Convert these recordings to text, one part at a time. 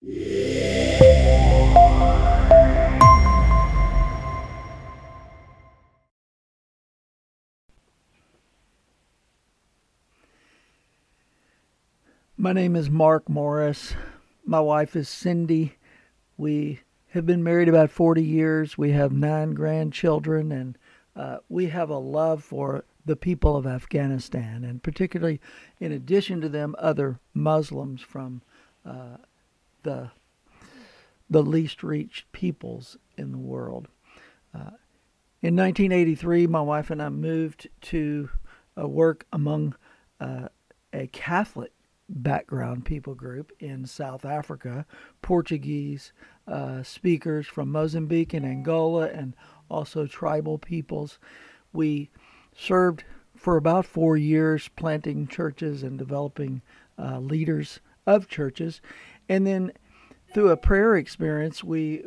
My name is Mark Morris. My wife is Cindy. We have been married about 40 years. We have nine grandchildren, and uh, we have a love for the people of Afghanistan, and particularly, in addition to them, other Muslims from uh, the the least reached peoples in the world. Uh, in 1983, my wife and I moved to uh, work among uh, a Catholic background people group in South Africa, Portuguese uh, speakers from Mozambique and Angola, and also tribal peoples. We served for about four years planting churches and developing uh, leaders of churches. And then through a prayer experience, we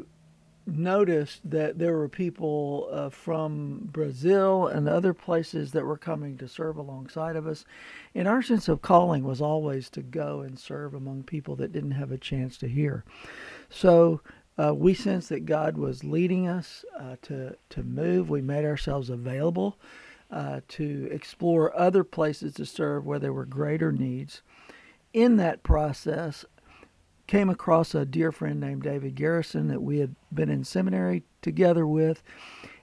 noticed that there were people uh, from Brazil and other places that were coming to serve alongside of us. And our sense of calling was always to go and serve among people that didn't have a chance to hear. So uh, we sensed that God was leading us uh, to, to move. We made ourselves available uh, to explore other places to serve where there were greater needs. In that process, came across a dear friend named David Garrison that we had been in seminary together with,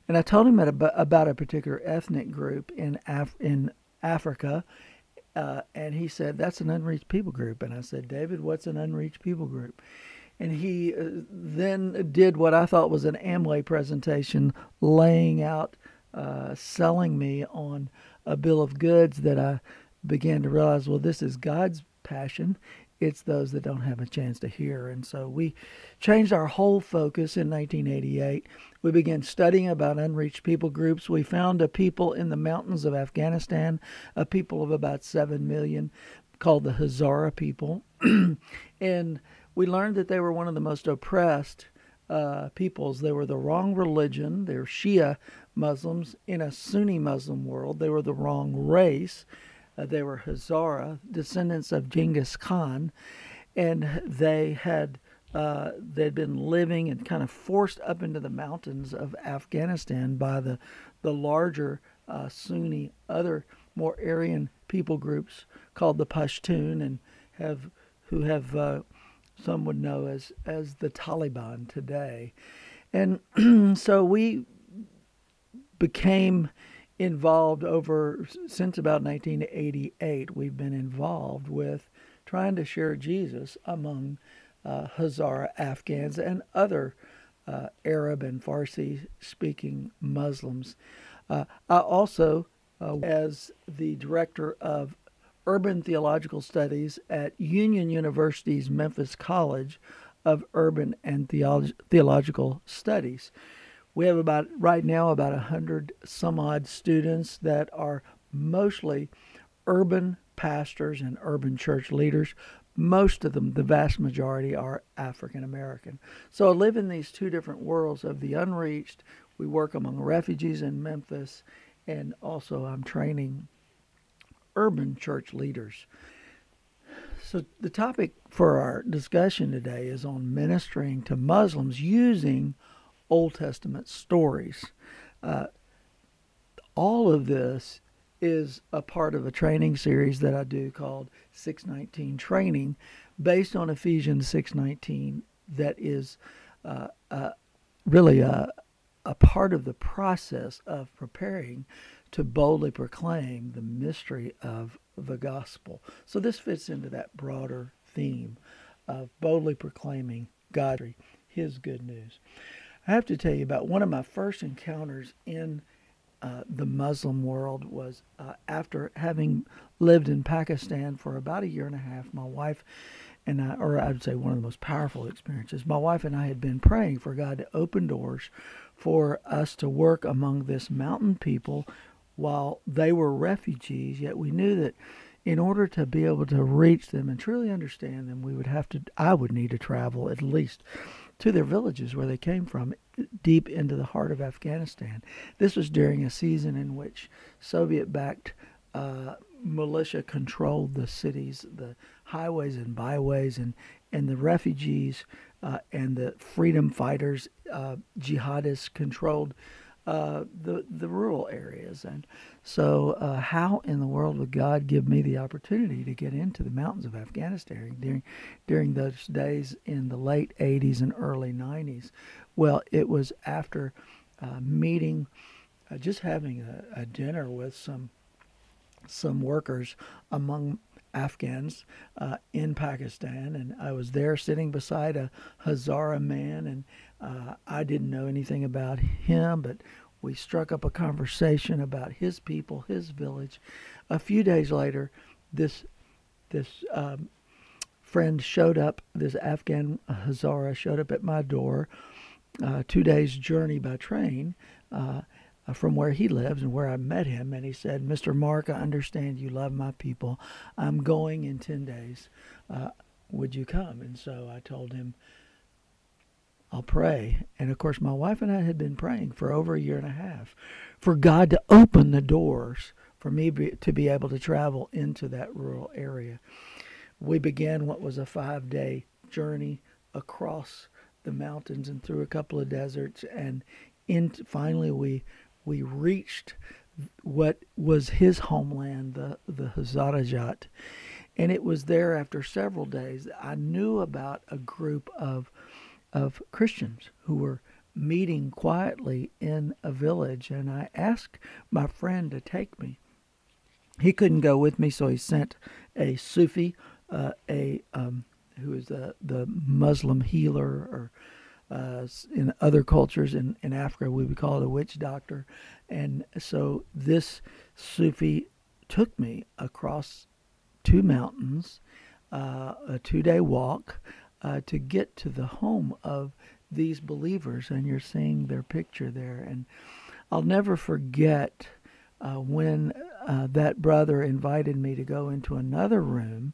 and I told him about, a particular ethnic group in Af- in Africa, uh, and he said that's an unreached people group, and I said, David, what's an unreached people group? And he uh, then did what I thought was an Amway presentation, laying out, uh, selling me on a bill of goods that I began to realize, well, this is God's passion it's those that don't have a chance to hear. And so we changed our whole focus in 1988. We began studying about unreached people groups. We found a people in the mountains of Afghanistan, a people of about 7 million, called the Hazara people. and we learned that they were one of the most oppressed uh, peoples. They were the wrong religion. They were Shia Muslims in a Sunni Muslim world. They were the wrong race. Uh, they were Hazara, descendants of Genghis Khan, and they had uh, they'd been living and kind of forced up into the mountains of Afghanistan by the the larger uh, Sunni other more Aryan people groups called the Pashtun and have who have uh, some would know as as the Taliban today, and so we became involved over since about 1988. We've been involved with trying to share Jesus among uh, Hazara Afghans and other uh, Arab and Farsi speaking Muslims. Uh, I also, uh, as the director of Urban Theological Studies at Union University's Memphis College of Urban and Theolo- Theological Studies. We have about right now about a hundred some odd students that are mostly urban pastors and urban church leaders. Most of them, the vast majority, are African American. So I live in these two different worlds of the unreached. We work among refugees in Memphis, and also I'm training urban church leaders. So, the topic for our discussion today is on ministering to Muslims using Old Testament stories. Uh, all of this is a part of a training series that I do called 619 Training, based on Ephesians 619. That is uh, uh, really a, a part of the process of preparing to boldly proclaim the mystery of the gospel. So this fits into that broader theme of boldly proclaiming God, His good news. I have to tell you about one of my first encounters in uh, the Muslim world was uh, after having lived in Pakistan for about a year and a half. My wife and I, or I'd say one of the most powerful experiences, my wife and I had been praying for God to open doors for us to work among this mountain people while they were refugees, yet we knew that in order to be able to reach them and truly understand them, we would have to, I would need to travel at least to their villages where they came from, deep into the heart of Afghanistan. This was during a season in which Soviet backed uh, militia controlled the cities, the highways and byways, and, and the refugees uh, and the freedom fighters, uh, jihadists controlled uh, the the rural areas. And so, uh, how in the world would God give me the opportunity to get into the mountains of Afghanistan during during those days in the late '80s and early '90s? Well, it was after uh, meeting, uh, just having a, a dinner with some some workers among Afghans uh, in Pakistan, and I was there sitting beside a Hazara man, and uh, I didn't know anything about him, but we struck up a conversation about his people, his village. A few days later, this this um, friend showed up. This Afghan Hazara showed up at my door. Uh, two days journey by train. Uh, from where he lives and where I met him. And he said, Mr. Mark, I understand you love my people. I'm going in 10 days. Uh, would you come? And so I told him, I'll pray. And of course, my wife and I had been praying for over a year and a half for God to open the doors for me be, to be able to travel into that rural area. We began what was a five day journey across the mountains and through a couple of deserts. And in, finally, we we reached what was his homeland, the, the Hazarajat. And it was there after several days I knew about a group of, of Christians who were meeting quietly in a village. And I asked my friend to take me. He couldn't go with me, so he sent a Sufi, uh, a um, who is the, the Muslim healer or uh, in other cultures in, in Africa, we would call it a witch doctor. And so this Sufi took me across two mountains, uh, a two day walk, uh, to get to the home of these believers. And you're seeing their picture there. And I'll never forget uh, when uh, that brother invited me to go into another room.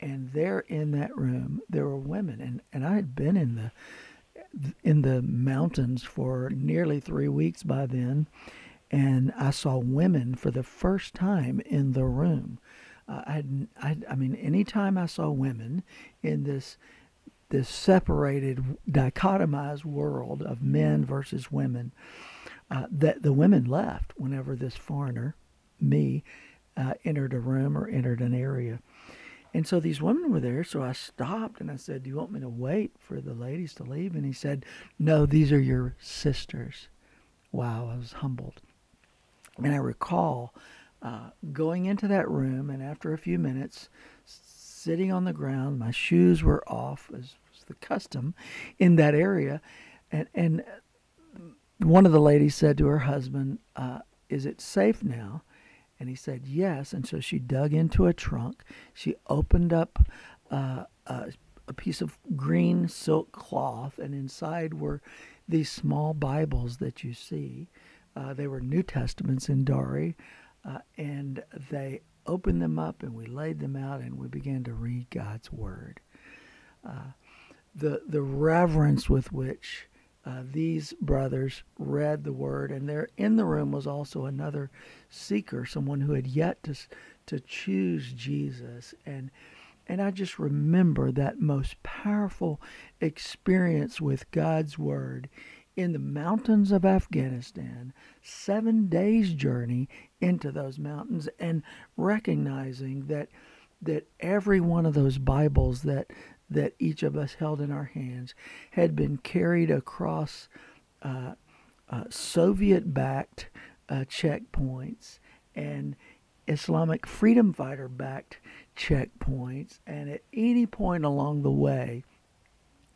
And there in that room, there were women. And, and I had been in the in the mountains for nearly three weeks by then, and I saw women for the first time in the room. Uh, I, I, I mean, anytime I saw women in this this separated, dichotomized world of men versus women, uh, that the women left whenever this foreigner, me, uh, entered a room or entered an area. And so these women were there, so I stopped and I said, Do you want me to wait for the ladies to leave? And he said, No, these are your sisters. Wow, I was humbled. And I recall uh, going into that room, and after a few minutes, sitting on the ground, my shoes were off, as was the custom in that area. And, and one of the ladies said to her husband, uh, Is it safe now? And he said, Yes. And so she dug into a trunk. She opened up uh, a, a, piece of green silk cloth, and inside were these small Bibles that you see. Uh, they were New Testaments in Dari. Uh, and they opened them up, and we laid them out, and we began to read God's Word. Uh, the, the reverence with which uh, these brothers read the word, and there in the room was also another seeker, someone who had yet to to choose Jesus, and and I just remember that most powerful experience with God's word in the mountains of Afghanistan, seven days journey into those mountains, and recognizing that that every one of those Bibles that that each of us held in our hands had been carried across uh, uh, Soviet backed uh, checkpoints and Islamic freedom fighter backed checkpoints. And at any point along the way,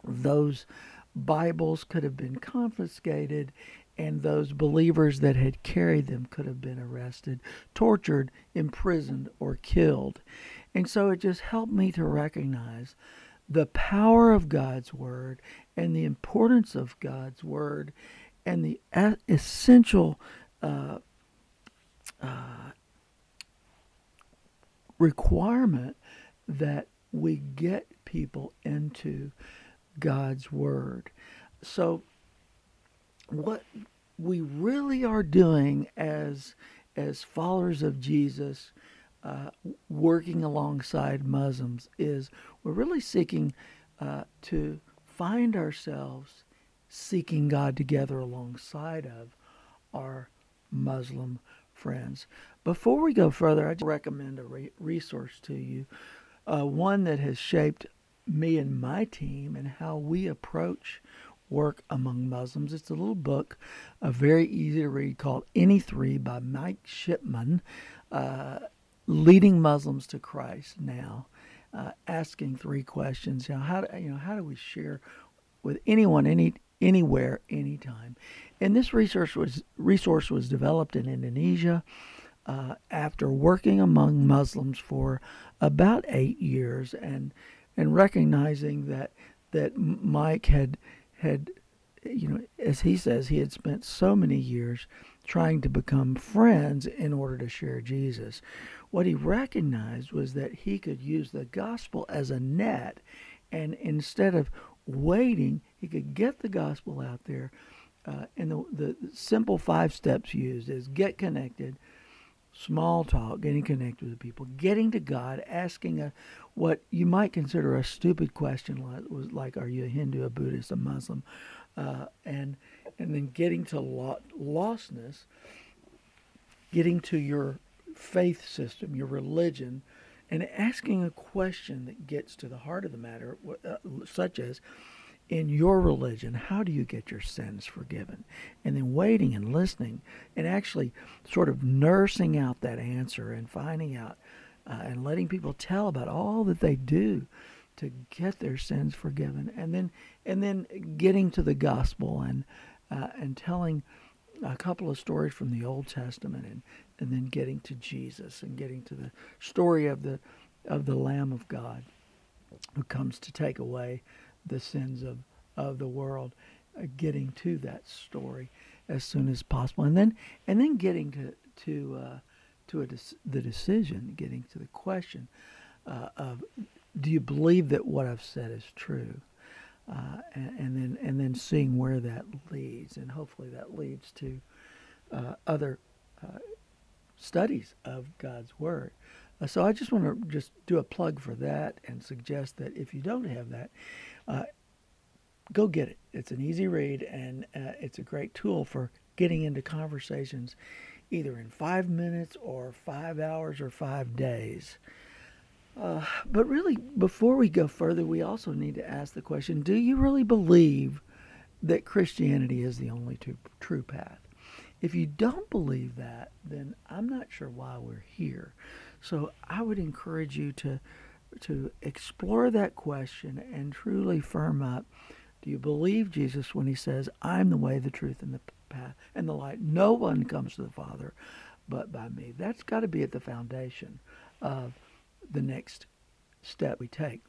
those Bibles could have been confiscated and those believers that had carried them could have been arrested, tortured, imprisoned, or killed. And so it just helped me to recognize the power of God's Word and the importance of God's Word and the essential uh, uh, requirement that we get people into God's Word. So, what we really are doing as as followers of Jesus uh, working alongside Muslims is we're really seeking uh, to find ourselves seeking God together alongside of our Muslim friends. Before we go further, I just recommend a re- resource to you, uh, one that has shaped me and my team and how we approach work among Muslims. It's a little book, a very easy to read called Any Three by Mike Shipman, uh, leading Muslims to Christ now, uh, asking three questions. You know, how do, you know how do we share with anyone, any anywhere, anytime? And this resource was resource was developed in Indonesia. Uh, after working among Muslims for about eight years and and recognizing that that Mike had had, you know, as he says, he had spent so many years trying to become friends in order to share Jesus. What he recognized was that he could use the gospel as a net, and instead of waiting, he could get the gospel out there. Uh, and the, the simple five steps used is get connected, small talk, getting connected with people, getting to God, asking a what you might consider a stupid question, like, was like, "Are you a Hindu, a Buddhist, a Muslim?" Uh, and and then getting to lo- lostness, getting to your faith system, your religion, and asking a question that gets to the heart of the matter, uh, such as, in your religion, how do you get your sins forgiven? And then waiting and listening and actually sort of nursing out that answer and finding out uh, and letting people tell about all that they do to get their sins forgiven and then and then getting to the gospel and uh, and telling a couple of stories from the Old Testament and and then getting to Jesus and getting to the story of the of the Lamb of God who comes to take away the sins of, of the world, uh, getting to that story as soon as possible, and then and then getting to to uh, to the decision, getting to the question uh, of do you believe that what I've said is true, uh, and, and, then and then seeing where that leads, and hopefully that leads to uh, other uh, studies of God's Word. so I just want to just do a plug for that and suggest that if you don't have that, uh, go get it. It's an easy read and uh, it's a great tool for getting into conversations either in five minutes or five hours or five days. Uh, but really, before we go further, we also need to ask the question do you really believe that Christianity is the only true, true path? If you don't believe that, then I'm not sure why we're here. So I would encourage you to to explore that question and truly firm up do you believe Jesus when he says, I'm the way, the truth, and the path and the light? No one comes to the Father but by me. That's got to be at the foundation of the next step we take.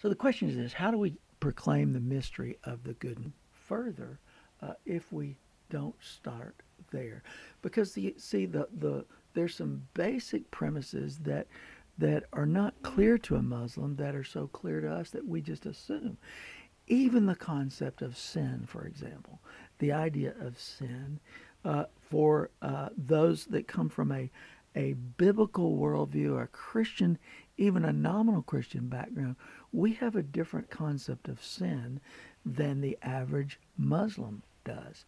So the question is this how do we proclaim the mystery of the good further uh, if we don't start there? Because the, see, the, the, there's some basic premises that that are not clear to a Muslim that are so clear to us that we just assume even the concept of sin, for example, the idea of sin uh, for uh, those that come from a, a biblical worldview, a Christian, even a nominal Christian background, we have a different concept of sin than the average Muslim does.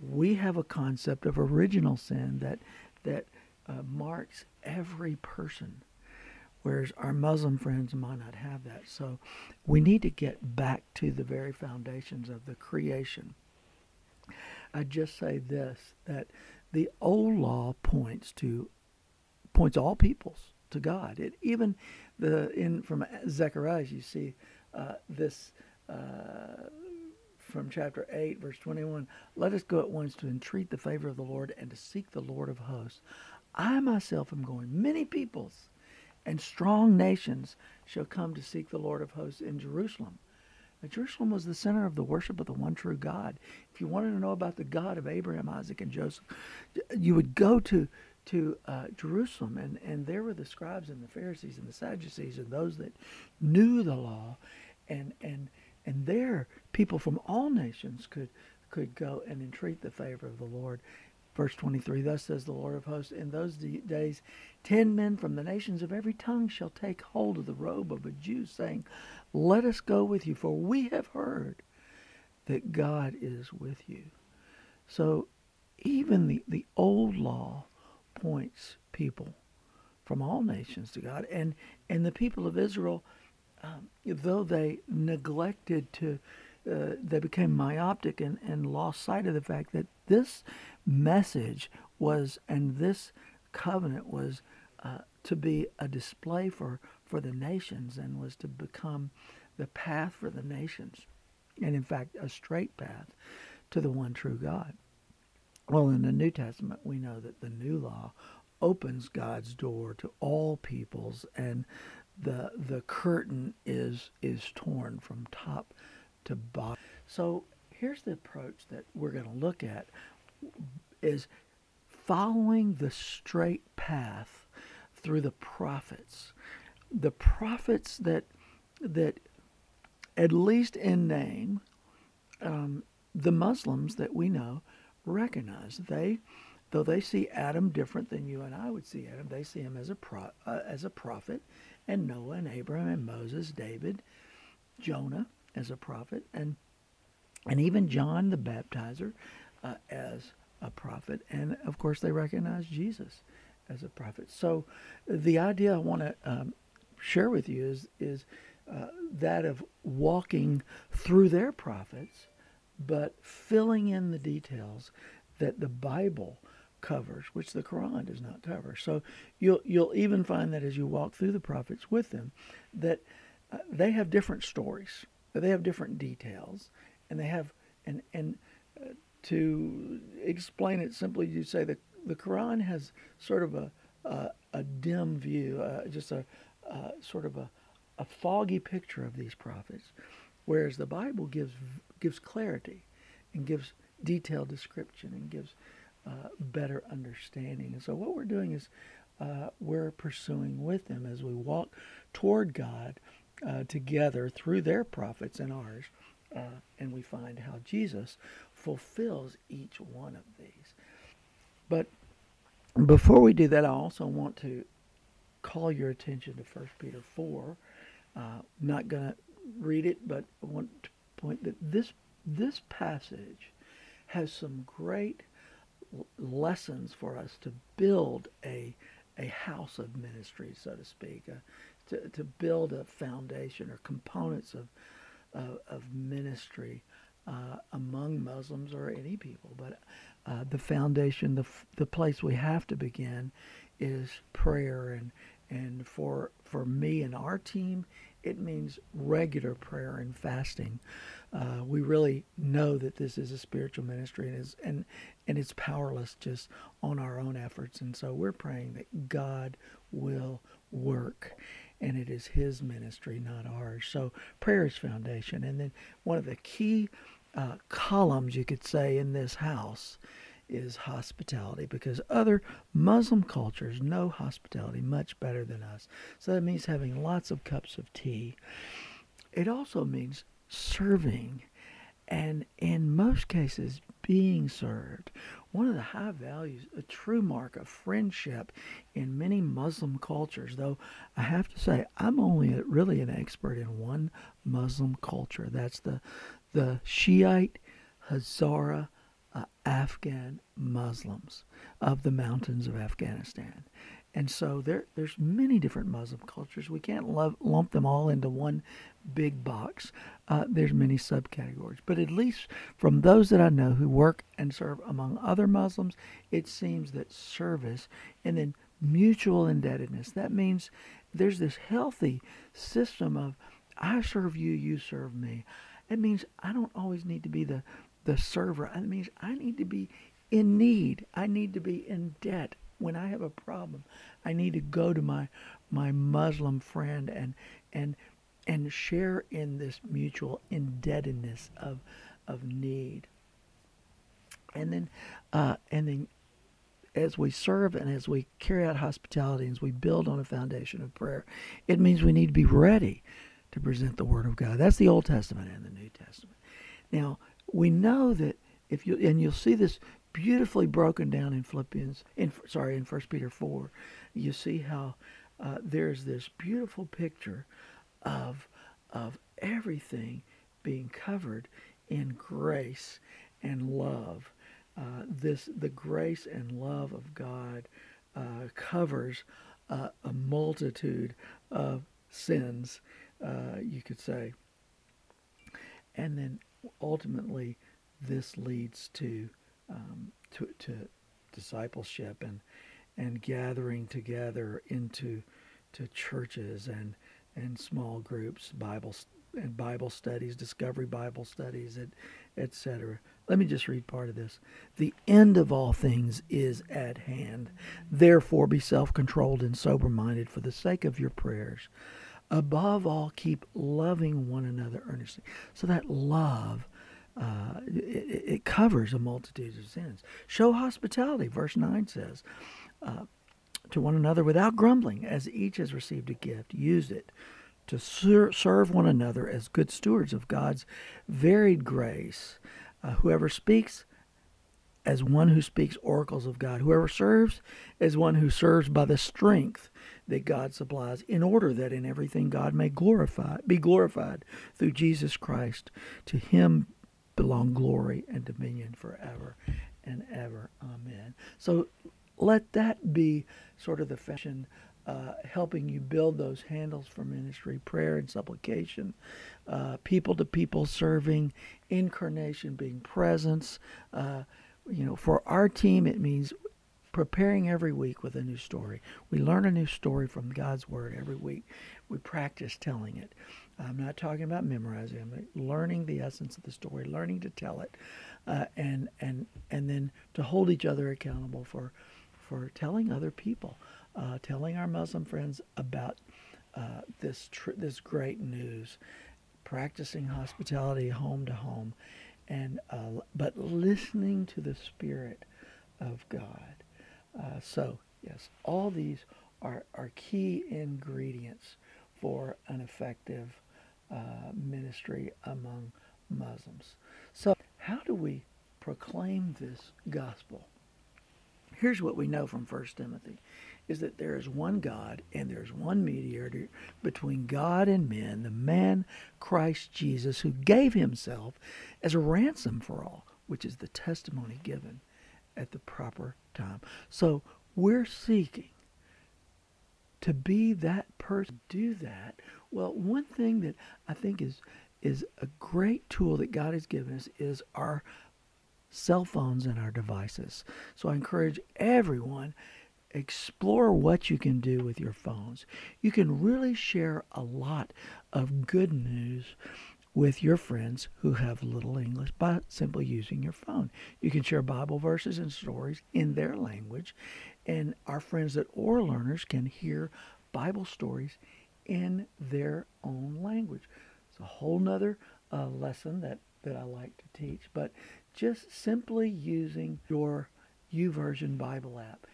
We have a concept of original sin that that uh, marks every person whereas our Muslim friends might not have that. So we need to get back to the very foundations of the creation. I just say this that the old law points to points all peoples to God. It even the in from Zechariah you see uh, this uh, from chapter 8 verse 21 let us go at once to entreat the favor of the Lord and to seek the Lord of hosts I myself am going many peoples and strong nations shall come to seek the Lord of hosts in Jerusalem. Now, Jerusalem was the center of the worship of the one true God. If you wanted to know about the God of Abraham, Isaac, and Joseph, you would go to to uh, Jerusalem, and, and there were the scribes and the Pharisees and the Sadducees and those that knew the law, and and and there people from all nations could could go and entreat the favor of the Lord. Verse 23, thus says the Lord of hosts, in those days ten men from the nations of every tongue shall take hold of the robe of a Jew, saying, Let us go with you, for we have heard that God is with you. So even the, the old law points people from all nations to God. And, and the people of Israel, um, though they neglected to, uh, they became myopic and, and lost sight of the fact that this message was, and this covenant was uh, to be a display for, for the nations and was to become the path for the nations. And in fact, a straight path to the one true God. Well, in the New Testament, we know that the new law opens God's door to all peoples, and the the curtain is is torn from top to bottom. So here's the approach that we're going to look at: is following the straight path through the prophets, the prophets that that at least in name, um, the Muslims that we know recognize. They, though they see Adam different than you and I would see Adam, they see him as a pro, uh, as a prophet, and Noah and Abraham and Moses, David, Jonah as a prophet, and and even John the Baptizer uh, as a prophet, and of course they recognize Jesus as a prophet. So the idea I want to um, share with you is is uh, that of walking through their prophets but filling in the details that the Bible covers, which the Quran does not cover. So you'll you'll even find that as you walk through the prophets with them, that uh, they have different stories, they have different details, and they have and and to explain it simply, you say that the Quran has sort of a a, a dim view, uh, just a sort of a a foggy picture of these prophets, whereas the Bible gives gives clarity and gives detailed description and gives uh, better understanding. And so what we're doing is uh, we're pursuing with them as we walk toward God uh, together through their prophets and ours, uh, and we find how Jesus fulfills each one of these. But before we do that, I also want to call your attention to 1 Peter 4. Uh, not going to read it, but I want to point that this this passage has some great lessons for us to build a a house of ministry, so to speak, uh, to to build a foundation or components of of, of ministry uh, among Muslims or any people. But uh, the foundation, the the place we have to begin, is prayer and and for for me and our team, it means regular prayer and fasting. Uh, we really know that this is a spiritual ministry and is and and it's powerless just on our own efforts. And so we're praying that God will work, and it is His ministry, not ours. So prayer is foundation, and then one of the key uh, columns you could say in this house is hospitality because other Muslim cultures know hospitality much better than us. So that means having lots of cups of tea. It also means serving and in most cases being served. One of the high values, a true mark of friendship in many Muslim cultures, though I have to say I'm only a, really an expert in one Muslim culture. That's the the Shiite Hazara uh, Afghan Muslims of the mountains of Afghanistan. And so there, there's many different Muslim cultures. We can't love, lump them all into one big box. Uh, there's many subcategories. But at least from those that I know who work and serve among other Muslims, it seems that service and then mutual indebtedness, that means there's this healthy system of I serve you, you serve me. It means I don't always need to be the the server. It means I need to be in need. I need to be in debt. When I have a problem, I need to go to my my Muslim friend and and and share in this mutual indebtedness of of need. And then uh, and then as we serve and as we carry out hospitality, as we build on a foundation of prayer, it means we need to be ready to present the Word of God. That's the Old Testament and the New Testament. Now, we know that if you and you'll see this beautifully broken down in Philippians in sorry in First Peter 4 you see how uh, there's this beautiful picture of of everything being covered in grace and love. Uh, this the grace and love of God uh, covers uh, a multitude of sins, uh, you could say, and then ultimately this leads to um, to, to discipleship and and gathering together into to churches and and small groups, Bible and Bible studies, discovery Bible studies, etc. Let me just read part of this. The end of all things is at hand. Therefore, be self controlled and sober minded for the sake of your prayers. Above all, keep loving one another earnestly. So that love. Uh, it, it, covers a multitude of sins. Show hospitality, verse 9 says, uh, to one another without grumbling, as each has received a gift. Use it to ser- serve one another as good stewards of God's varied grace. Uh, whoever speaks as one who speaks oracles of God. Whoever serves as one who serves by the strength that God supplies, in order that in everything God may glorify, be glorified through Jesus Christ. To him belong glory and dominion forever and ever. Amen. So let that be sort of the fashion uh, helping you build those handles for ministry, prayer and supplication, people to people serving, incarnation being presence. Uh, you know, for our team, it means preparing every week with a new story. We learn a new story from God's Word every week. We practice telling it. I'm not talking about memorizing. I'm learning the essence of the story, learning to tell it, uh, and and and then to hold each other accountable for for telling other people uh, telling our Muslim friends about uh, this tr- this great news, practicing hospitality home to home, and uh, but listening to the Spirit of God. Uh, so yes, all these are are key ingredients for an effective uh, ministry among Muslims. So how do we proclaim this gospel? Here's what we know from 1 Timothy is that there is one God and there's one mediator between God and men, the man Christ Jesus, who gave himself as a ransom for all, which is the testimony given at the proper time. So we're seeking to be that person, do that. Well, one thing that I think is is a great tool that God has given us is our cell phones and our devices. So I encourage everyone explore what you can do with your phones. You can really share a lot of good news with your friends who have little English by simply using your phone. You can share Bible verses and stories in their language, and our friends that Oral Learners can hear Bible stories in their own language. It's a whole nother uh, lesson that, that I like to teach, but just simply using your YouVersion Bible app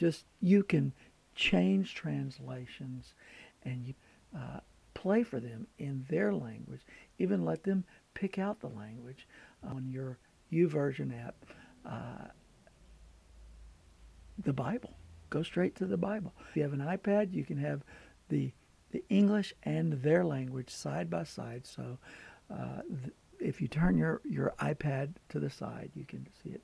just you can change translations and you uh, play for them in their language. Even let them pick out the language on your YouVersion app. Uh, the Bible. Go straight to the Bible. If you have an iPad, you can have the the English and their language side by side. So uh, th- if you turn your, your iPad to the side, you can see it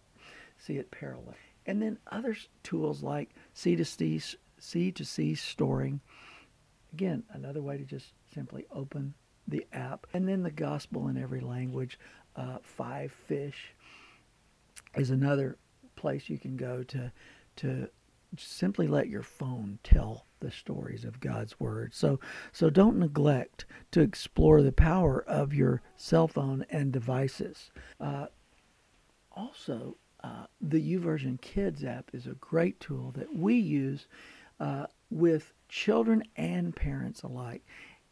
see it parallel. And then other tools like C2C, C2C storying. Again, another way to just simply open the app. And then the gospel in every language. Uh, Five Fish is another place you can go to to simply let your phone tell the stories of God's word. So so don't neglect to explore the power of your cell phone and devices. Uh, also, uh, the YouVersion Kids app is a great tool that we use uh, with children and parents alike.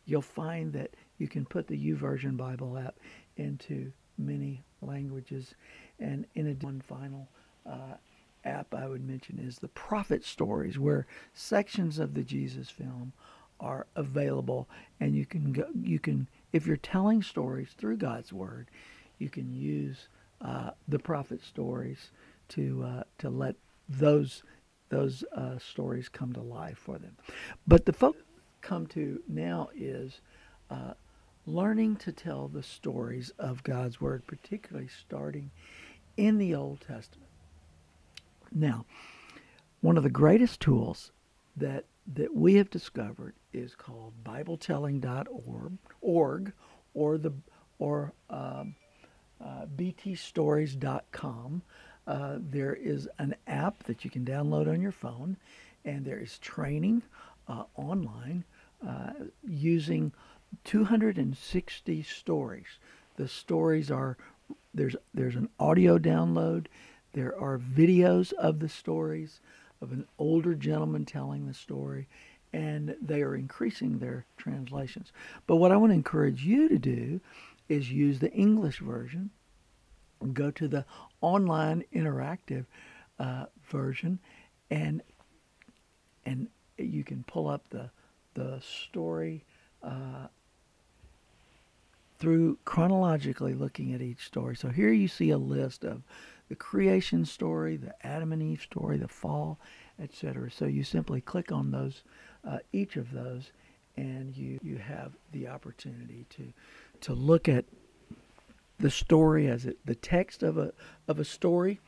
You'll find that you can put the YouVersion Bible app into many languages. And in a one final uh, app I would mention is the Prophet Stories, where sections of the Jesus film are available, and you can go, you can if you're telling stories through God's Word, you can use uh, the prophet stories to uh, to let those those uh, stories come to life for them. But the focus come to now is uh, learning to tell the stories of God's Word, particularly starting in the Old Testament. Now, one of the greatest tools that that we have discovered is called BibleTelling.org, org, or the or um, uh, btstories.com. Uh, there is an app that you can download on your phone, and there is training uh, online uh, using 260 stories. The stories are there's there's an audio download. There are videos of the stories of an older gentleman telling the story, and they are increasing their translations. But what I want to encourage you to do is use the English version. Go to the online interactive uh, version, and and you can pull up the the story uh, through chronologically looking at each story. So here you see a list of the creation story, the Adam and Eve story, the fall, etc. So you simply click on those, uh, each of those, and you you have the opportunity to to look at the story as it the text of a of a story,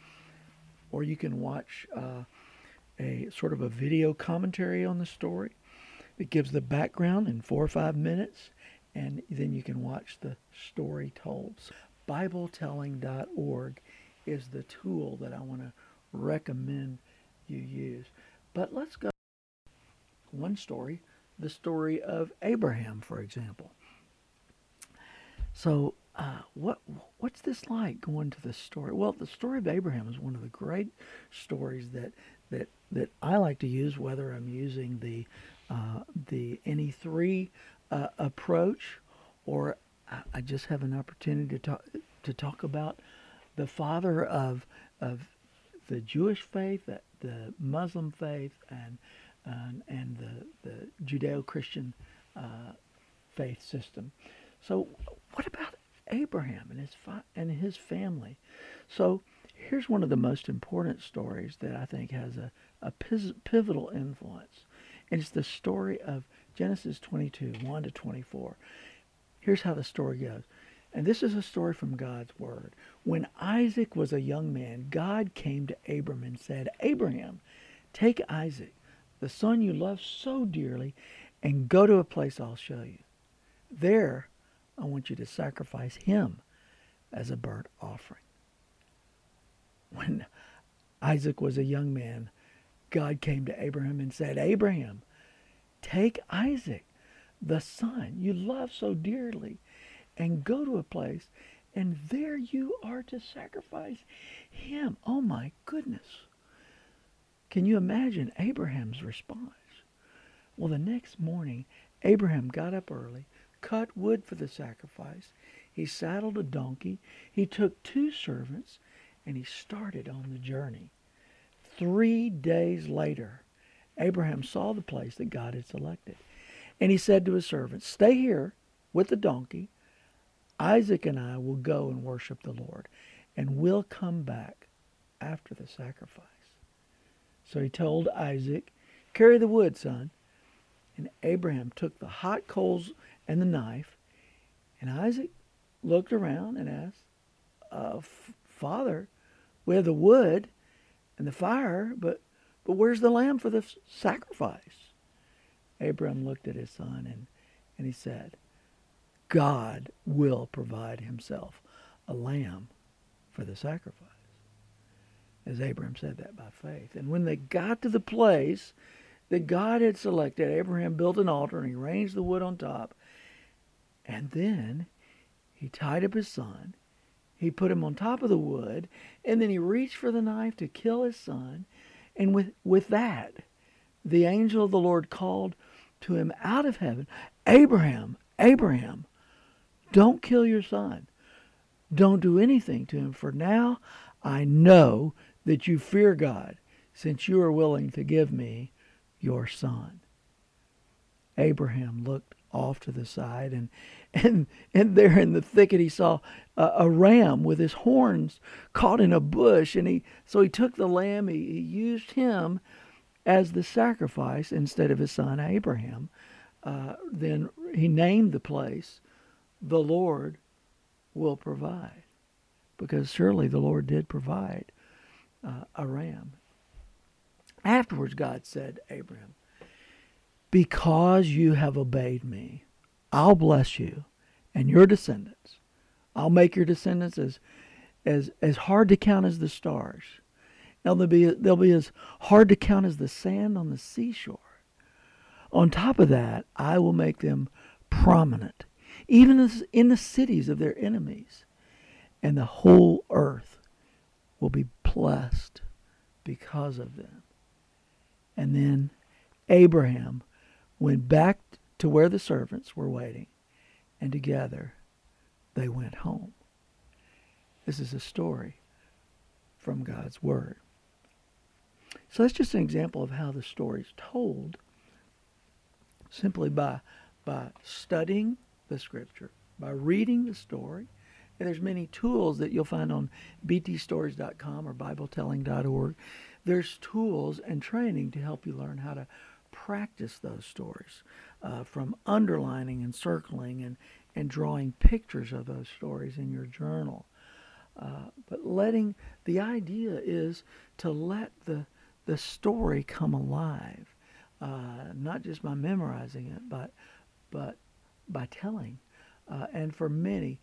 or you can watch uh, a sort of a video commentary on the story. It gives the background in four or five minutes, and then you can watch the story told. BibleTelling.org is the tool that I want to recommend you use. But let's go one story, the story of Abraham, for example. So, uh, what what's this like going to the story? Well, the story of Abraham is one of the great stories that that that I like to use, whether I'm using the uh, the Any Three uh, approach, or I just have an opportunity to talk to talk about the father of of the Jewish faith, the, Muslim faith, and and, and the the Judeo-Christian uh, faith system. So, what about Abraham and his and his family? So, here's one of the most important stories that I think has a, a pivotal influence. And it's the story of Genesis 22, 1 to 24. Here's how the story goes. And this is a story from God's Word. When Isaac was a young man, God came to Abram and said, Abraham, take Isaac, the son you love so dearly, and go to a place I'll show you. There, I want you to sacrifice him as a burnt offering. When Isaac was a young man, God came to Abraham and said, Abraham, take Isaac, the son you love so dearly, and go to a place, and there you are to sacrifice him. Oh my goodness. Can you imagine Abraham's response? Well, the next morning, Abraham got up early, cut wood for the sacrifice. He saddled a donkey. He took two servants, and he started on the journey. Three days later, Abraham saw the place that God had selected. And he said to his servants, Stay here with the donkey. Isaac and I will go and worship the Lord, and we'll come back after the sacrifice. So he told Isaac, Carry the wood, son. And Abraham took the hot coals and the knife. And Isaac looked around and asked, uh, Father, we have the wood and the fire, but but where's the lamb for the sacrifice? Abraham looked at his son and, and he said, God will provide himself a lamb for the sacrifice. As Abraham said that by faith. And when they got to the place that God had selected, Abraham built an altar and he arranged the wood on top. And then he tied up his son he put him on top of the wood, and then he reached for the knife to kill his son. And with, with that, the angel of the Lord called to him out of heaven, Abraham, Abraham, don't kill your son. Don't do anything to him, for now I know that you fear God, since you are willing to give me your son. Abraham looked off to the side and and and there in the thicket he saw a, a, ram with his horns caught in a bush and he so he took the lamb he, he used him as the sacrifice instead of his son abraham uh, then he named the place the Lord will provide. Because surely the Lord did provide uh, a ram. Afterwards, God said, Abraham, Because you have obeyed me, I'll bless you and your descendants. I'll make your descendants as, as, as hard to count as the stars. They'll be, they'll be as hard to count as the sand on the seashore. On top of that, I will make them prominent, even in the cities of their enemies. And the whole earth will be blessed because of them. And then Abraham went back to where the servants were waiting, and together they went home. This is a story from God's Word. So that's just an example of how the story is told simply by, by studying the Scripture, by reading the story. And there's many tools that you'll find on btstories.com or bibletelling.org there's tools and training to help you learn how to practice those stories uh, from underlining and circling and, and drawing pictures of those stories in your journal. Uh, but letting the idea is to let the the story come alive, uh, not just by memorizing it, but but by telling. Uh, and for many,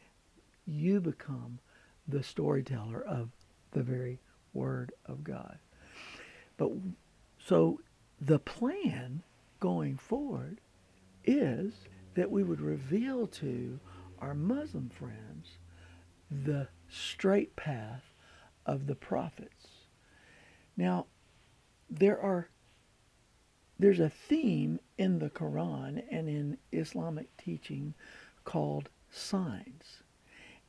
you become the storyteller of the very Word of God. But so the plan going forward is that we would reveal to our Muslim friends the straight path of the prophets. Now, there are there's a theme in the Quran and in Islamic teaching called signs.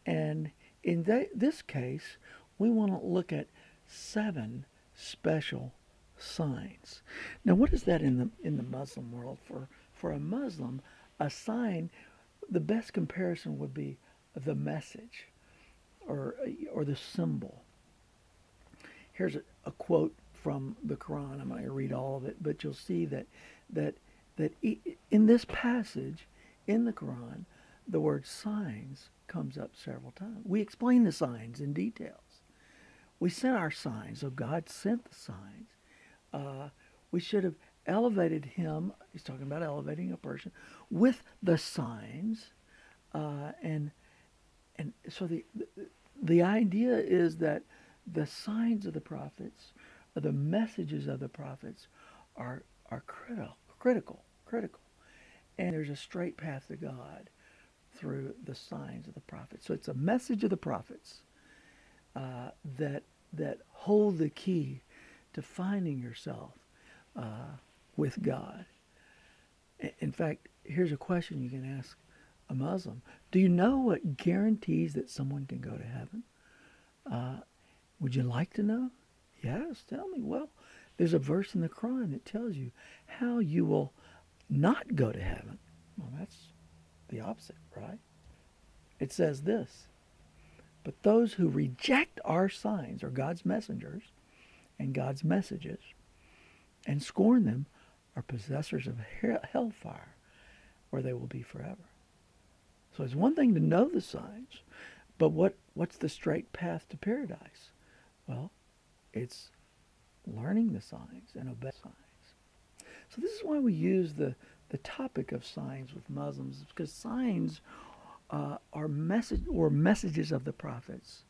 And in th- this case, we want to look at seven special signs. Now, what is that in the in the Muslim world? For for a Muslim, a sign, the best comparison would be the message, or or the symbol. Here's a, a quote from the Quran. I'm going to read all of it, but you'll see that that that in this passage in the Quran, the word signs comes up several times. We explain the signs in details. We sent our signs, so God sent the signs. Uh, we should have elevated him. He's talking about elevating a person with the signs, uh, and and so the the idea is that the signs of the prophets, or the messages of the prophets, are are critical, critical, critical, and there's a straight path to God through the signs of the prophets. So it's a message of the prophets uh, that that hold the key to finding yourself uh, with God. In fact, here's a question you can ask a Muslim: Do you know what guarantees that someone can go to heaven? Uh, would you like to know? Yes, tell me. Well, there's a verse in the Quran that tells you how you will not go to heaven. Well, that's the opposite, right? It says this but those who reject our signs or God's messengers and God's messages and scorn them are possessors of hellfire where they will be forever. So it's one thing to know the signs, but what, what's the straight path to paradise? Well, it's learning the signs and obey signs. So this is why we use the, the topic of signs with Muslims, because signs uh, are message or messages of the prophets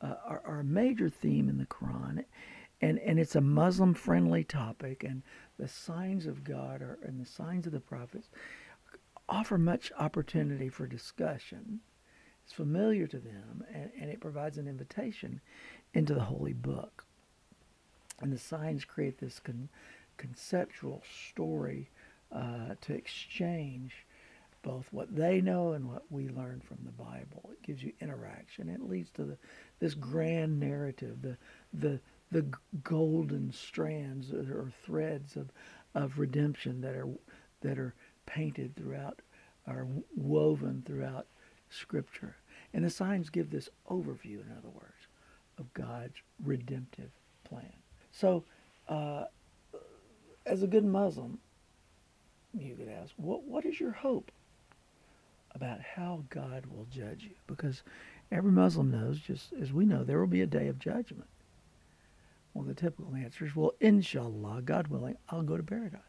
uh, are, are, a major theme in the Quran, and and it's a Muslim friendly topic, and the signs of God are, and the signs of the prophets offer much opportunity for discussion. It's familiar to them, and, and it provides an invitation into the holy book. And the signs create this con- conceptual story uh, to exchange both what they know and what we learn from the Bible. It gives you interaction. It leads to the, this grand narrative, the the the golden strands or threads of, of redemption that are that are painted throughout, are woven throughout Scripture. And the signs give this overview, in other words, of God's redemptive plan. So, uh, as a good Muslim, you could ask, what what is your hope? about how God will judge you. Because every Muslim knows, just as we know, there will be a day of judgment. Well, the typical answer is, well, inshallah, God willing, I'll go to paradise.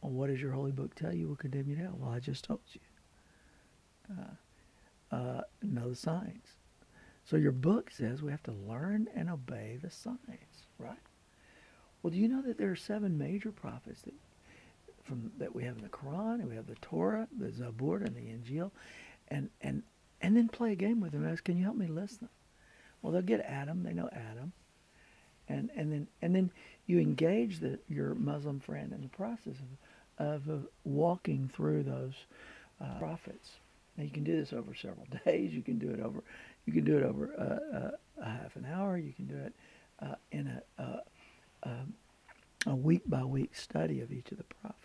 Well, what does your holy book tell you will condemn you to hell? Well, I just told you. Uh, uh, know the signs. So your book says we have to learn and obey the signs, right? Well, do you know that there are seven major prophets that from that we have in the Quran, and we have the Torah, the Zabur, and the Injil, and and and then play a game with them and ask, can you help me list them? Well, they'll get Adam. They know Adam, and and then and then you engage the, your Muslim friend in the process of of, walking through those uh, prophets. Now you can do this over several days. You can do it over you can do it over uh, uh, a half an hour. You can do it uh, in a, a, um, a week by week study of each of the prophets.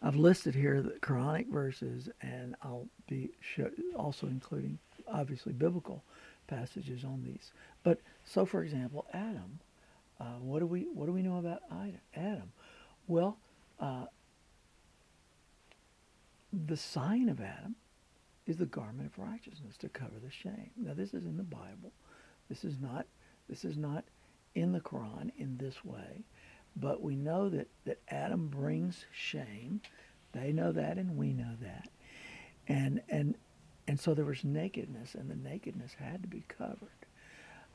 I've listed here the Quranic verses, and I'll be also including obviously biblical passages on these. But so, for example, Adam. Uh, what do we what do we know about Adam? Well, uh, the sign of Adam is the garment of righteousness to cover the shame. Now, this is in the Bible. This is not this is not in the Quran in this way. But we know that, that Adam brings shame. They know that and we know that. And and and so there was nakedness and the nakedness had to be covered.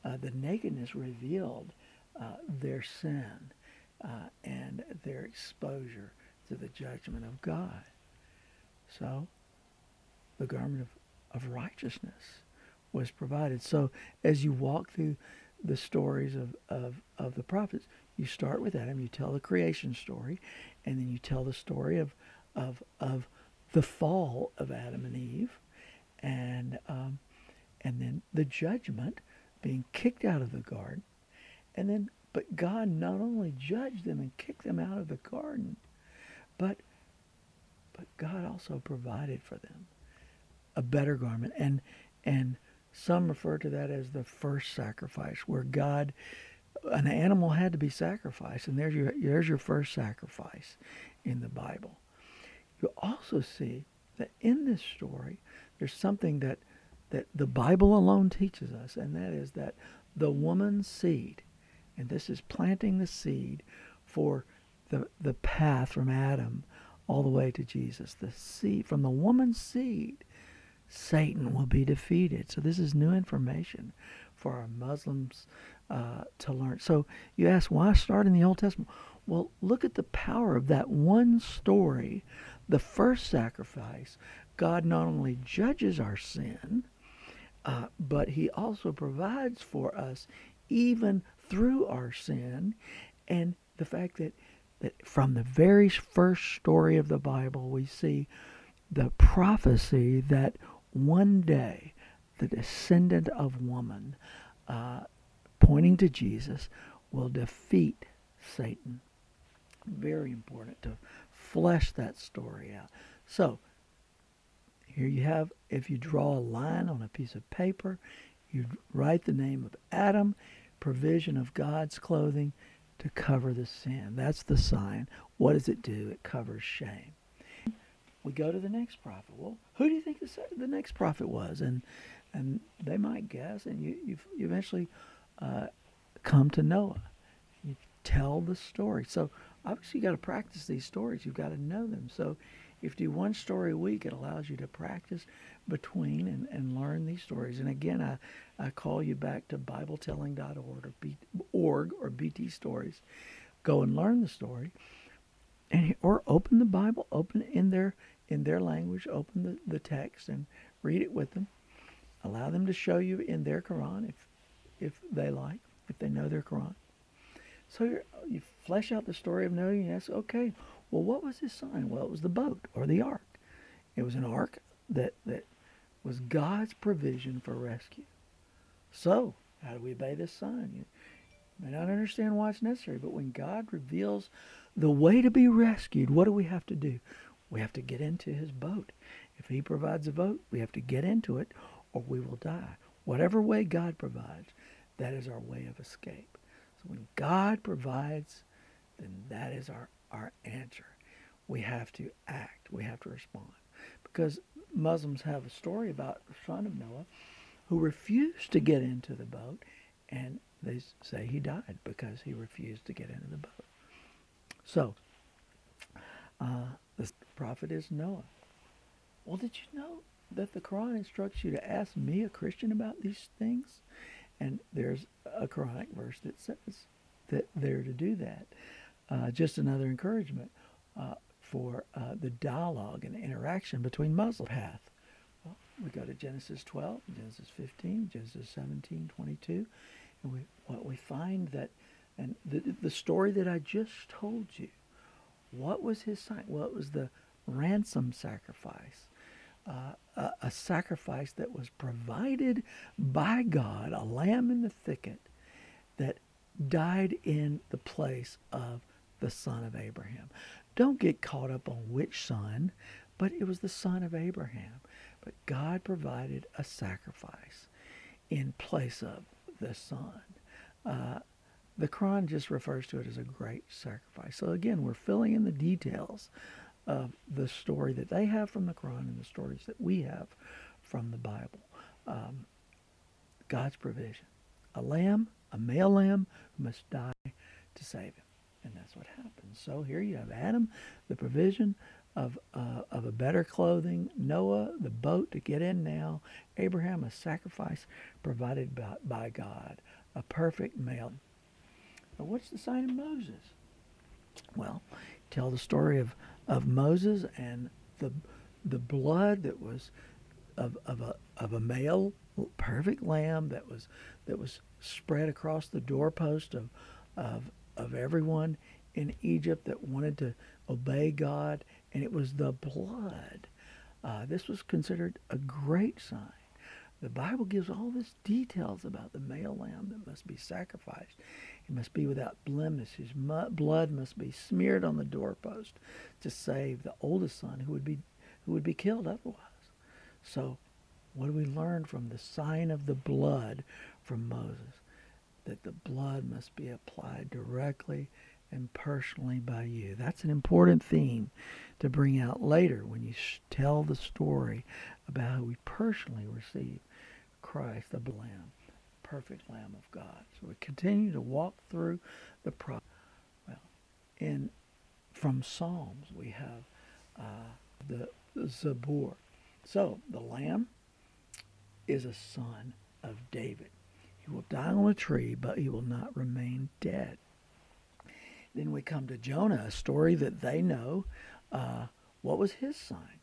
Uh, the nakedness revealed uh, their sin uh, and their exposure to the judgment of God. So the garment of, of righteousness was provided. So as you walk through the stories of, of, of the prophets, you start with Adam, you tell the creation story, and then you tell the story of of of the fall of Adam and Eve, and um, and then the judgment, being kicked out of the garden, and then but God not only judged them and kicked them out of the garden, but but God also provided for them a better garment, and and some refer to that as the first sacrifice, where God an animal had to be sacrificed, and there's your there's your first sacrifice in the Bible. You also see that in this story, there's something that that the Bible alone teaches us, and that is that the woman's seed, and this is planting the seed for the the path from Adam all the way to Jesus. The seed from the woman's seed, Satan will be defeated. So this is new information for our Muslims uh, to learn. So you ask, why start in the Old Testament? Well, look at the power of that one story, the first sacrifice. God not only judges our sin, uh, but he also provides for us even through our sin. And the fact that, that from the very first story of the Bible, we see the prophecy that one day the descendant of woman uh, pointing to Jesus, will defeat Satan. Very important to flesh that story out. So, here you have, if you draw a line on a piece of paper, you write the name of Adam, provision of God's clothing to cover the sin. That's the sign. What does it do? It covers shame. We go to the next prophet. Well, who do you think the, next prophet was? And and they might guess, and you you eventually uh, come to Noah. You tell the story. So obviously you got to practice these stories. You've got to know them. So if you do one story a week, it allows you to practice between and, and learn these stories. And again, I, I call you back to BibleTelling.org or, B, org or BT Stories. Go and learn the story, and or open the Bible, open it in their in their language, open the, the text and read it with them. Allow them to show you in their Quran if if they like, if they know their Quran. So you flesh out the story of Noah and you ask, okay, well, what was his sign? Well, it was the boat or the ark. It was an ark that, that was God's provision for rescue. So, how do we obey this sign? You may not understand why it's necessary, but when God reveals the way to be rescued, what do we have to do? We have to get into his boat. If he provides a boat, we have to get into it or we will die. Whatever way God provides, that is our way of escape. So when God provides, then that is our, our answer. we have to act. We have to respond. Because Muslims have a story about the son of Noah who refused to get into the boat, and they say he died because he refused to get into the boat. So, uh, prophet is Noah. Well, did you know that the Quran instructs you to ask me, a Christian, about these things? And there's a Quranic verse that says that they're to do that. Uh, just another encouragement uh, for uh, the dialogue and interaction between Muslim path. Well, we go to Genesis 12, Genesis 15, Genesis 17, 22, and we what we find that, and the the story that I just told you, what was his sign? Well, it was the ransom sacrifice. Uh, a, a, sacrifice that was provided by God, a lamb in the thicket that died in the place of the son of Abraham. Don't get caught up on which son, but it was the son of Abraham. But God provided a sacrifice in place of the son. Uh, the Quran just refers to it as a great sacrifice. So again, we're filling in the details of the story that they have from the Quran and the stories that we have from the Bible. Um, God's provision. A lamb, a male lamb, must die to save him. And that's what happens. So here you have Adam, the provision of, uh, of a better clothing, Noah, the boat to get in now, Abraham, a sacrifice provided by, by God, a perfect male. But what's the sign of Moses? Well, tell the story of, of Moses and the the blood that was of, of a of a male perfect lamb that was that was spread across the doorpost of of of everyone in Egypt that wanted to obey God, and it was the blood. Uh, this was considered a great sign. The Bible gives all these details about the male lamb that must be sacrificed. It must be without blemish. His blood must be smeared on the doorpost to save the oldest son who would be who would be killed otherwise. So, what do we learn from the sign of the blood from Moses? that the blood must be applied directly and personally by you. That's an important theme to bring out later when you tell the story about how we personally receive Christ, the Lamb, perfect Lamb of God. So we continue to walk through the process. Well, in from Psalms we have uh, the, Zabur. So the Lamb is a son of David. He will die on a tree, but he will not remain dead. Then we come to Jonah, a story that they know. Uh, what was his sign?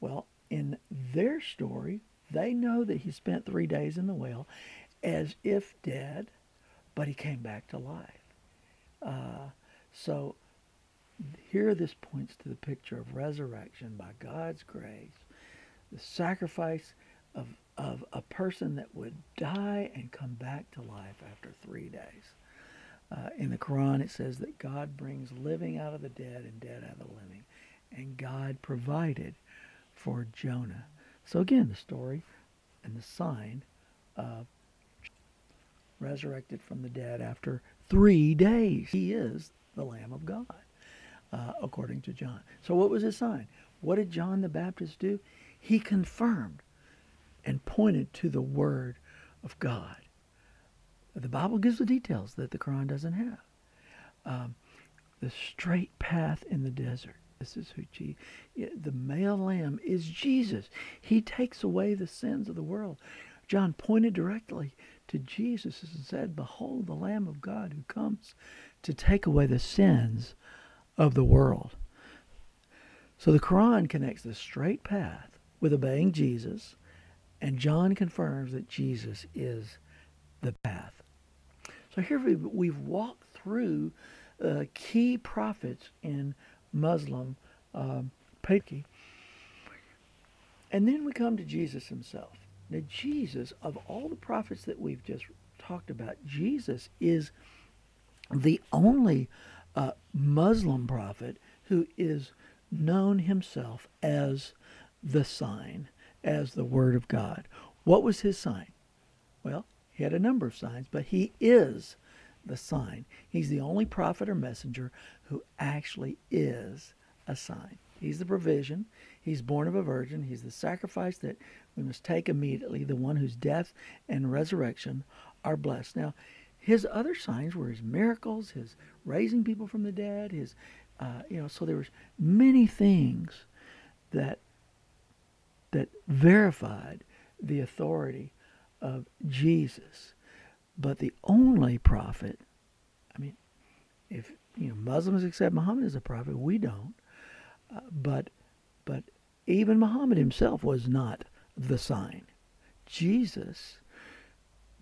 Well, in their story, they know that he spent three days in the whale as if dead, but he came back to life. Uh, so here this points to the picture of resurrection by God's grace, the sacrifice of of a person that would die and come back to life after three days. Uh, in the Quran, it says that God brings living out of the dead and dead out of the living. And God provided for Jonah. So again, the story and the sign of resurrected from the dead after three days. He is the Lamb of God, uh, according to John. So what was his sign? What did John the Baptist do? He confirmed and pointed to the Word of God. The Bible gives the details that the Quran doesn't have. Um, the straight path in the desert. This is who Jesus. The male lamb is Jesus. He takes away the sins of the world. John pointed directly to Jesus and said, "Behold, the Lamb of God who comes to take away the sins of the world." So the Quran connects the straight path with obeying Jesus and John confirms that Jesus is the path. So here we've walked through uh, key prophets in Muslim um, And then we come to Jesus himself. Now, Jesus, of all the prophets that we've just talked about, Jesus is the only uh, Muslim prophet who is known himself as the sign as the Word of God. What was his sign? Well, he had a number of signs, but he is the sign. He's the only prophet or messenger who actually is a sign. He's the provision. He's born of a virgin. He's the sacrifice that we must take immediately, the one whose death and resurrection are blessed. Now, his other signs were his miracles, his raising people from the dead, his, uh, you know, so there was many things that that verified the authority of Jesus. But the only prophet, I mean, if you know Muslims accept Muhammad as a prophet, we don't. Uh, but but even Muhammad himself was not the sign. Jesus,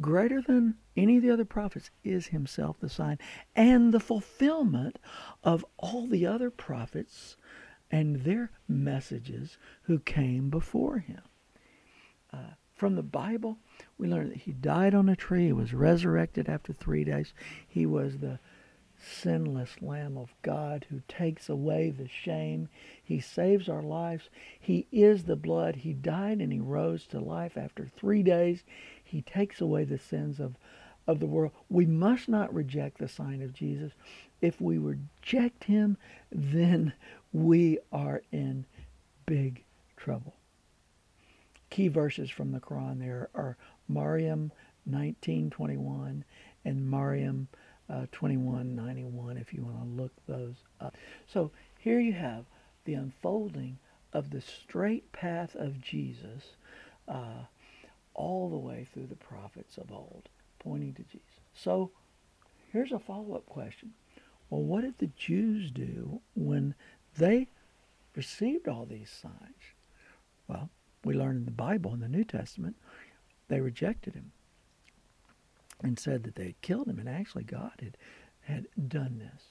greater than any of the other prophets, is himself the sign and the fulfillment of all the other prophets and their messages who came before him. Uh, from the Bible, we learn that he died on a tree, he was resurrected after three days. He was the sinless Lamb of God who takes away the shame. He saves our lives. He is the blood. He died and he rose to life after three days. He takes away the sins of, of the world. We must not reject the sign of Jesus. If we reject him, then we are in big trouble. Key verses from the Quran there are Mariam 19:21 and Maryam uh, 2191 if you want to look those up. So here you have the unfolding of the straight path of Jesus uh, all the way through the prophets of old, pointing to Jesus. So here's a follow-up question. Well, what did the Jews do when they received all these signs? Well, we learn in the Bible, in the New Testament, they rejected him and said that they had killed him, and actually God had, had done this.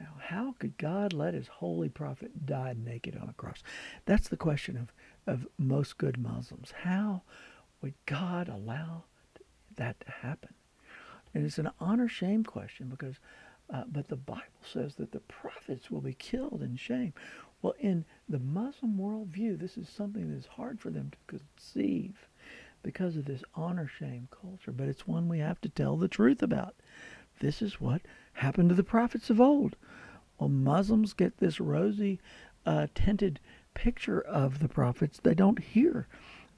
Now, how could God let his holy prophet die naked on a cross? That's the question of, of most good Muslims. How would God allow that to happen? And it's an honor shame question because, uh, but the Bible says that the prophets will be killed in shame. Well, in the Muslim worldview, this is something that is hard for them to conceive because of this honor shame culture, but it's one we have to tell the truth about. This is what happened to the prophets of old. Well, Muslims get this rosy uh, tinted picture of the prophets. They don't hear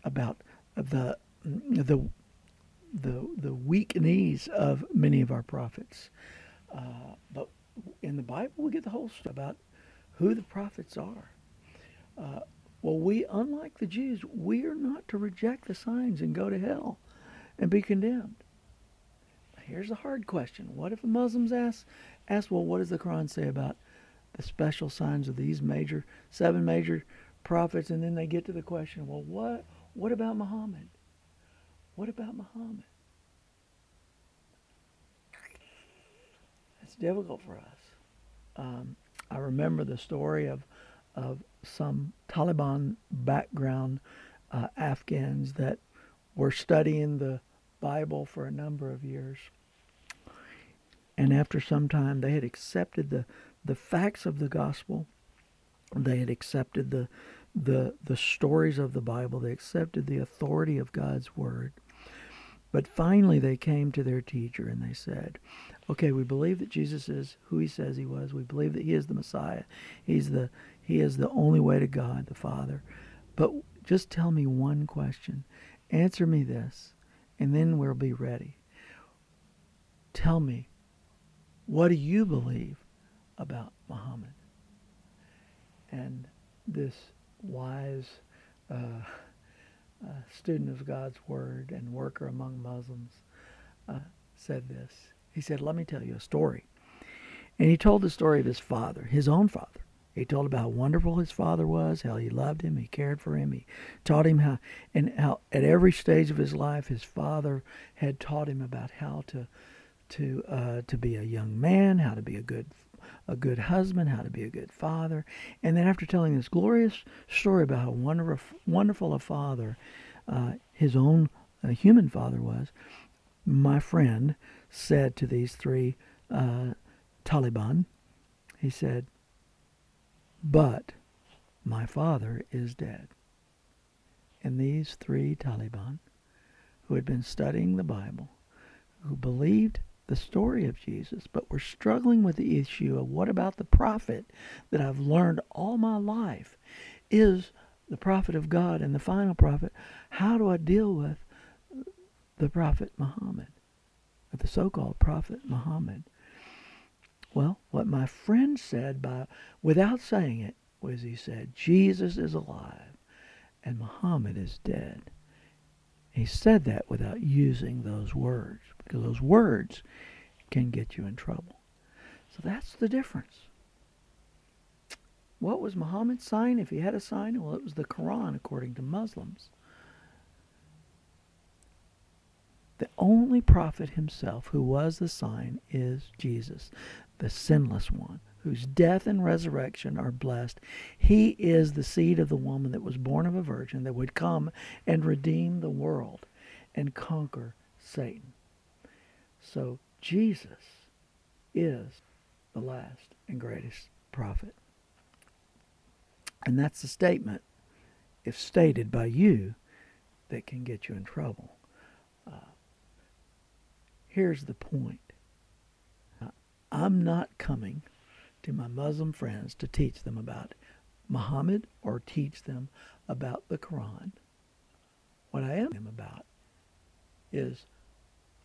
about the the the the weak knees of many of our prophets. Uh, but in the Bible, we get the whole story about who the prophets are. Uh, well, we, unlike the Jews, we are not to reject the signs and go to hell and be condemned. Here's a hard question. What if the Muslims ask, ask, well, what does the Quran say about the special signs of these major, seven major prophets? And then they get to the question, well, what, what about Muhammad? What about Muhammad? It's difficult for us. Um, I remember the story of of some Taliban background uh, Afghans that were studying the Bible for a number of years. And after some time, they had accepted the, the facts of the gospel. They had accepted the, the, the stories of the Bible. They accepted the authority of God's word. But finally, they came to their teacher and they said, Okay, we believe that Jesus is who he says he was. We believe that he is the Messiah. He's the, he is the only way to God, the Father. But just tell me one question. Answer me this, and then we'll be ready. Tell me, what do you believe about Muhammad? And this wise uh, uh, student of God's Word and worker among Muslims uh, said this. He said, Let me tell you a story. And he told the story of his father, his own father. He told about how wonderful his father was, how he loved him, he cared for him, he taught him how, and how at every stage of his life, his father had taught him about how to, to, uh, to be a young man, how to be a good, a good husband, how to be a good father. And then after telling this glorious story about how wonderful, wonderful a father uh, his own uh, human father was, my friend said to these three uh, Taliban, he said, but my father is dead. And these three Taliban, who had been studying the Bible, who believed the story of Jesus, but we're struggling with the issue of what about the prophet that I've learned all my life is the prophet of God and the final prophet. How do I deal with the prophet Muhammad, the so-called prophet Muhammad? Well, what my friend said by without saying it was he said Jesus is alive and Muhammad is dead. He said that without using those words because those words can get you in trouble. So that's the difference. What was Muhammad's sign if he had a sign? Well, it was the Quran according to Muslims. The only prophet himself who was the sign is Jesus, the sinless one, whose death and resurrection are blessed. He is the seed of the woman that was born of a virgin that would come and redeem the world and conquer Satan. So Jesus is the last and greatest prophet. And that's the statement, if stated by you, that can get you in trouble. Uh, here's the point I'm not coming to my Muslim friends to teach them about Muhammad or teach them about the Quran. What I am about is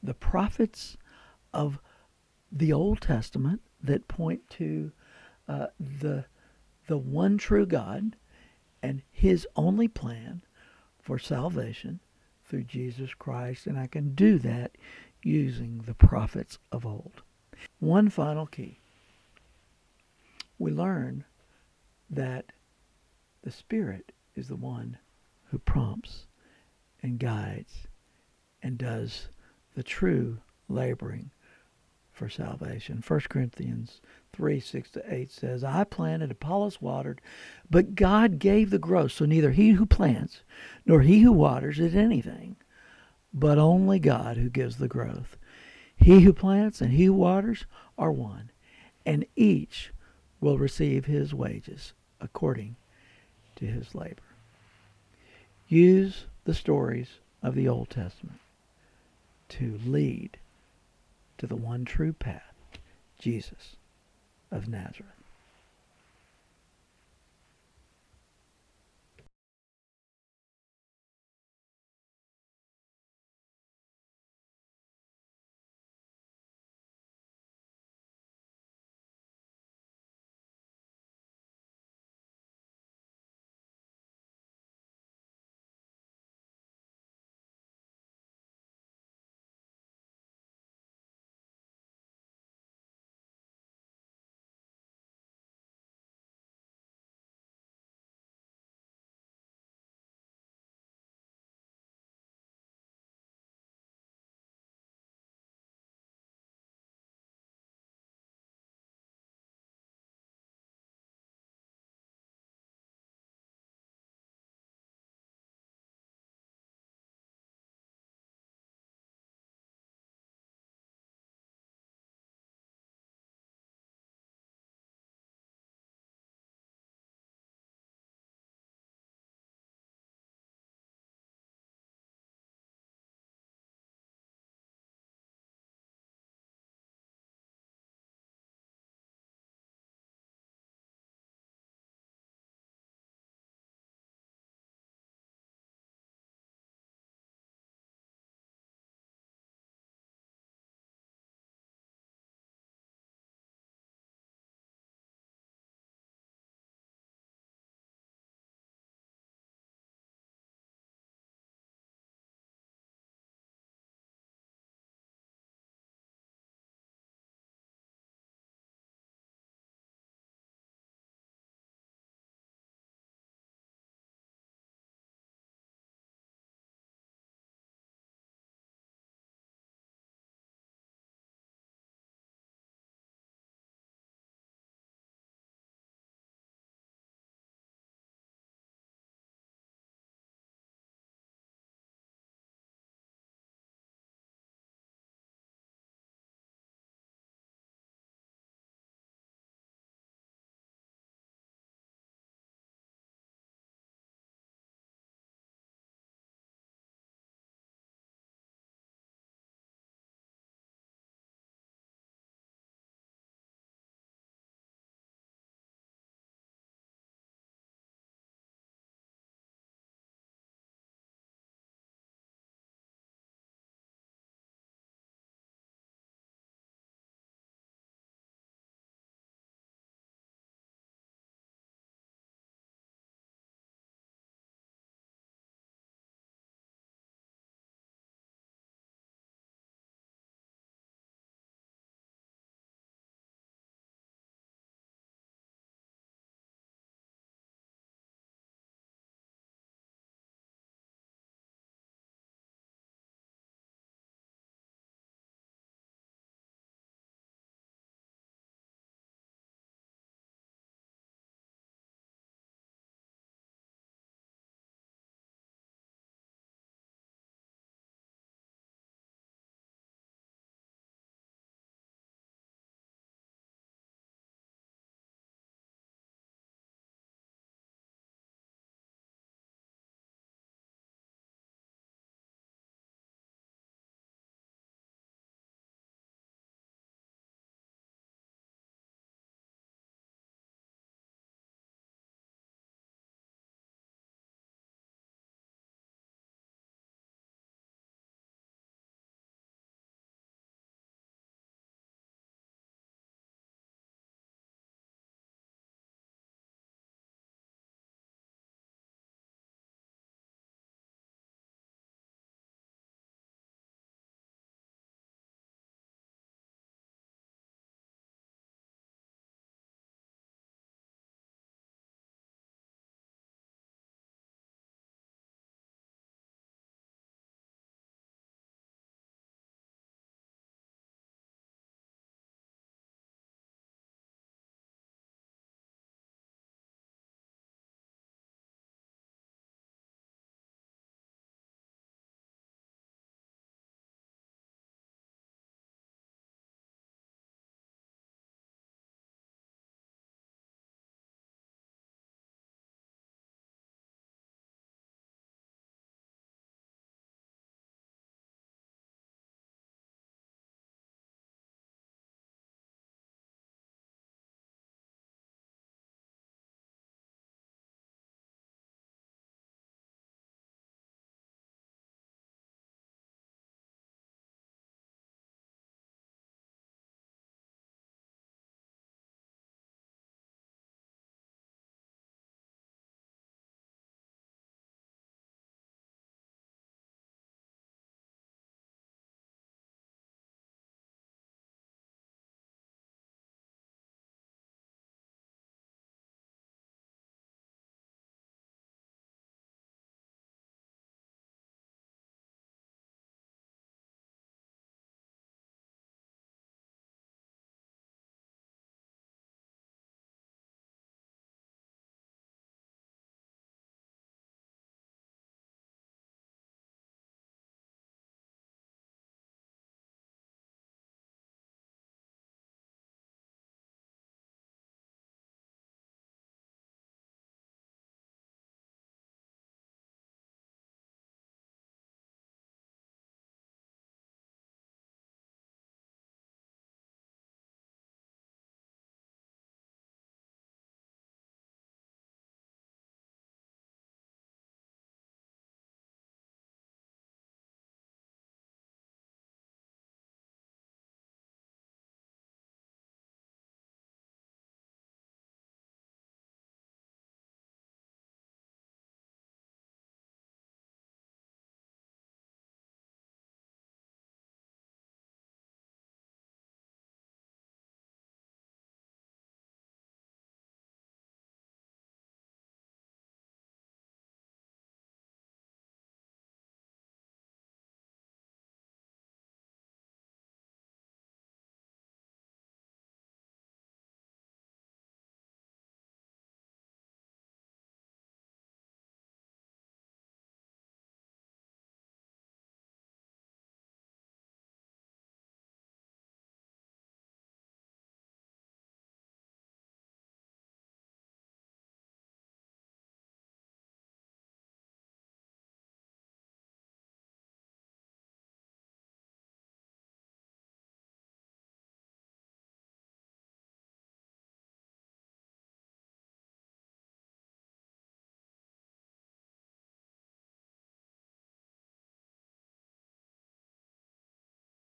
the prophets of the Old Testament that point to uh, the the one true God and His only plan for salvation through Jesus Christ, and I can do that using the prophets of old. One final key. We learn that the Spirit is the one who prompts and guides and does the true laboring for salvation. 1 Corinthians 3 6 to 8 says, I planted, Apollos watered, but God gave the growth. So neither he who plants nor he who waters is anything, but only God who gives the growth. He who plants and he who waters are one, and each will receive his wages according to his labor. Use the stories of the Old Testament to lead to the one true path, Jesus of Nazareth.